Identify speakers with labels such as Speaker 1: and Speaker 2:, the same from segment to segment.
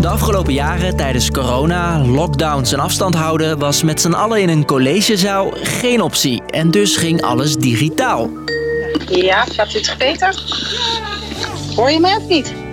Speaker 1: De afgelopen jaren tijdens corona, lockdowns en afstand houden was met z'n allen in een collegezaal geen optie. En dus ging alles digitaal.
Speaker 2: Ja, gaat dit beter? Hoor je mij of niet?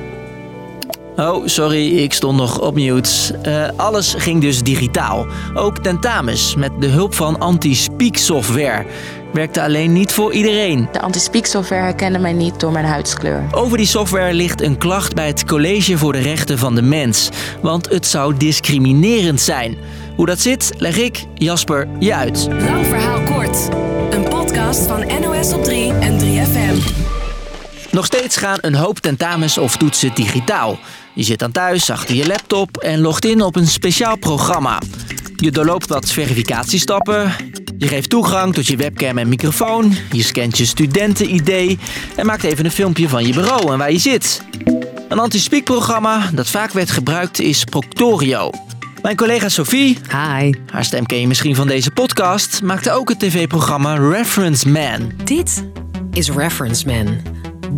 Speaker 1: Oh, sorry, ik stond nog op mute. Eh, alles ging dus digitaal. Ook tentamens met de hulp van anti-speak software. Werkte alleen niet voor iedereen.
Speaker 3: De anti-speak software herkende mij niet door mijn huidskleur.
Speaker 1: Over die software ligt een klacht bij het College voor de Rechten van de Mens. Want het zou discriminerend zijn. Hoe dat zit, leg ik, Jasper, je uit.
Speaker 4: Lang verhaal kort. Een podcast van NOS op 3 en 3FM.
Speaker 1: Nog steeds gaan een hoop tentamens of toetsen digitaal. Je zit dan thuis achter je laptop en logt in op een speciaal programma. Je doorloopt wat verificatiestappen. Je geeft toegang tot je webcam en microfoon. Je scant je studenten-ID en maakt even een filmpje van je bureau en waar je zit. Een anti-speak programma dat vaak werd gebruikt is Proctorio. Mijn collega Sophie,
Speaker 5: Hi.
Speaker 1: haar stem ken je misschien van deze podcast, maakte ook het tv-programma Reference Man.
Speaker 5: Dit is Reference Man,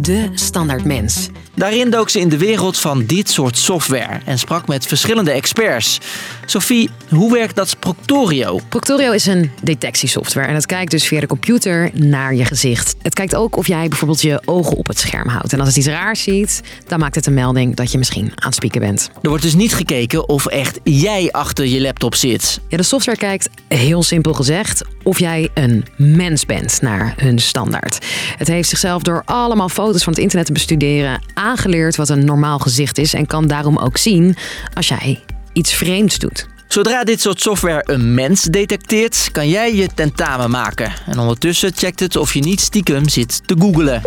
Speaker 5: de standaard mens.
Speaker 1: Daarin dook ze in de wereld van dit soort software en sprak met verschillende experts. Sophie, hoe werkt dat Proctorio?
Speaker 5: Proctorio is een detectiesoftware en het kijkt dus via de computer naar je gezicht. Het kijkt ook of jij bijvoorbeeld je ogen op het scherm houdt. En als het iets raars ziet, dan maakt het een melding dat je misschien aan het spieken bent.
Speaker 1: Er wordt dus niet gekeken of echt jij achter je laptop zit.
Speaker 5: Ja, de software kijkt, heel simpel gezegd, of jij een mens bent naar hun standaard. Het heeft zichzelf door allemaal foto's van het internet te bestuderen aangeleerd wat een normaal gezicht is en kan daarom ook zien als jij iets vreemds doet.
Speaker 1: Zodra dit soort software een mens detecteert, kan jij je tentamen maken. En ondertussen checkt het of je niet stiekem zit te googelen.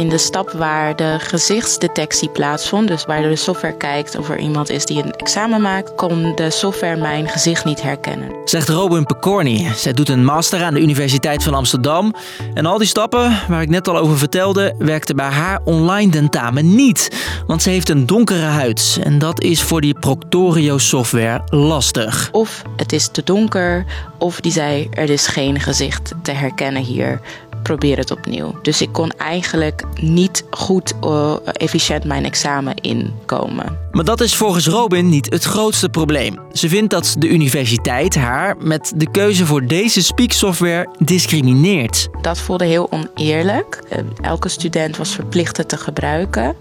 Speaker 3: In de stap waar de gezichtsdetectie plaatsvond, dus waar de software kijkt of er iemand is die een examen maakt, kon de software mijn gezicht niet herkennen.
Speaker 1: Zegt Robin Pecorni. Zij doet een master aan de Universiteit van Amsterdam. En al die stappen, waar ik net al over vertelde, werkten bij haar online tentamen niet. Want ze heeft een donkere huid. En dat is voor die Proctorio software lastig.
Speaker 3: Of het is te donker, of die zei er is geen gezicht te herkennen hier. Probeer het opnieuw. Dus ik kon eigenlijk niet goed uh, efficiënt mijn examen inkomen.
Speaker 1: Maar dat is volgens Robin niet het grootste probleem. Ze vindt dat de universiteit haar met de keuze voor deze speak-software discrimineert.
Speaker 3: Dat voelde heel oneerlijk. Uh, elke student was verplicht het te gebruiken.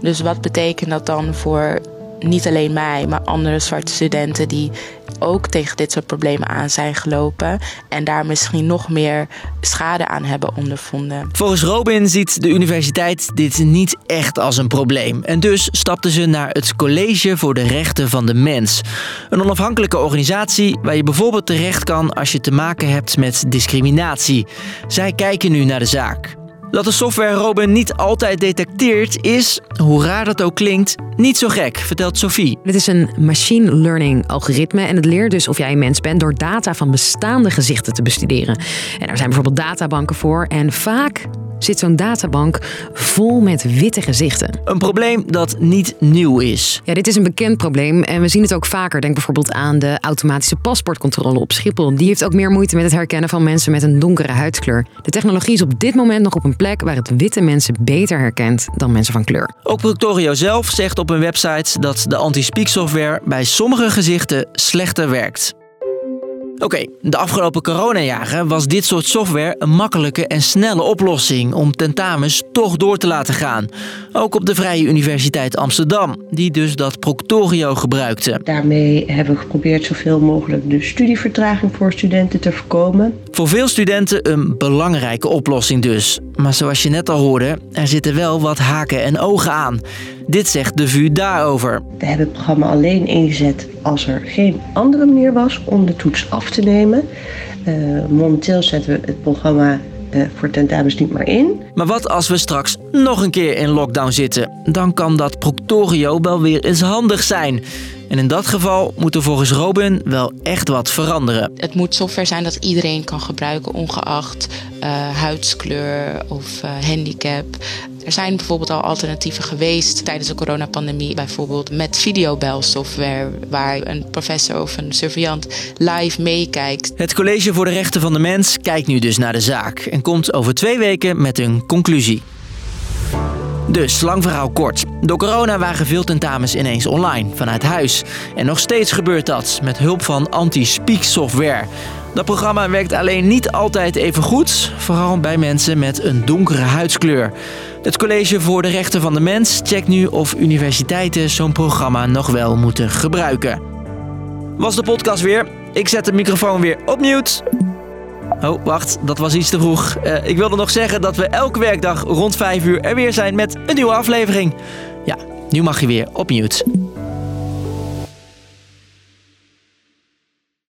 Speaker 3: Dus wat betekent dat dan voor niet alleen mij, maar andere zwarte studenten die ook tegen dit soort problemen aan zijn gelopen en daar misschien nog meer schade aan hebben ondervonden.
Speaker 1: Volgens Robin ziet de universiteit dit niet echt als een probleem en dus stapte ze naar het College voor de Rechten van de Mens. Een onafhankelijke organisatie waar je bijvoorbeeld terecht kan als je te maken hebt met discriminatie. Zij kijken nu naar de zaak. Dat de software Robin niet altijd detecteert is, hoe raar dat ook klinkt, niet zo gek, vertelt Sophie.
Speaker 5: Dit is een machine learning algoritme en het leert dus of jij een mens bent door data van bestaande gezichten te bestuderen. En daar zijn bijvoorbeeld databanken voor en vaak zit zo'n databank vol met witte gezichten.
Speaker 1: Een probleem dat niet nieuw is.
Speaker 5: Ja, dit is een bekend probleem en we zien het ook vaker. Denk bijvoorbeeld aan de automatische paspoortcontrole op Schiphol. Die heeft ook meer moeite met het herkennen van mensen met een donkere huidskleur. De technologie is op dit moment nog op een plek waar het witte mensen beter herkent dan mensen van kleur.
Speaker 1: Ook Proctorio zelf zegt op een website dat de anti-speak software bij sommige gezichten slechter werkt. Oké, de afgelopen coronajaren was dit soort software een makkelijke en snelle oplossing om tentamens toch door te laten gaan. Ook op de Vrije Universiteit Amsterdam, die dus dat Proctorio gebruikte.
Speaker 6: Daarmee hebben we geprobeerd zoveel mogelijk de studievertraging voor studenten te voorkomen.
Speaker 1: Voor veel studenten een belangrijke oplossing dus. Maar zoals je net al hoorde, er zitten wel wat haken en ogen aan. Dit zegt de VU daarover.
Speaker 6: We hebben het programma alleen ingezet als er geen andere manier was om de toets af te nemen. Uh, momenteel zetten we het programma uh, voor tentamens niet meer in.
Speaker 1: Maar wat als we straks nog een keer in lockdown zitten? Dan kan dat Proctorio wel weer eens handig zijn. En in dat geval moet er volgens Robin wel echt wat veranderen.
Speaker 3: Het moet software zijn dat iedereen kan gebruiken, ongeacht uh, huidskleur of uh, handicap. Er zijn bijvoorbeeld al alternatieven geweest tijdens de coronapandemie, bijvoorbeeld met videobelsoftware, waar een professor of een surveillant live meekijkt.
Speaker 1: Het College voor de Rechten van de Mens kijkt nu dus naar de zaak en komt over twee weken met een conclusie. Dus, lang verhaal kort. Door corona waren veel tentamens ineens online, vanuit huis. En nog steeds gebeurt dat, met hulp van anti-speak software. Dat programma werkt alleen niet altijd even goed, vooral bij mensen met een donkere huidskleur. Het College voor de Rechten van de Mens checkt nu of universiteiten zo'n programma nog wel moeten gebruiken. Was de podcast weer? Ik zet de microfoon weer op mute. Oh, wacht, dat was iets te vroeg. Uh, ik wilde nog zeggen dat we elke werkdag rond 5 uur er weer zijn met een nieuwe aflevering. Ja, nu mag je weer op mute.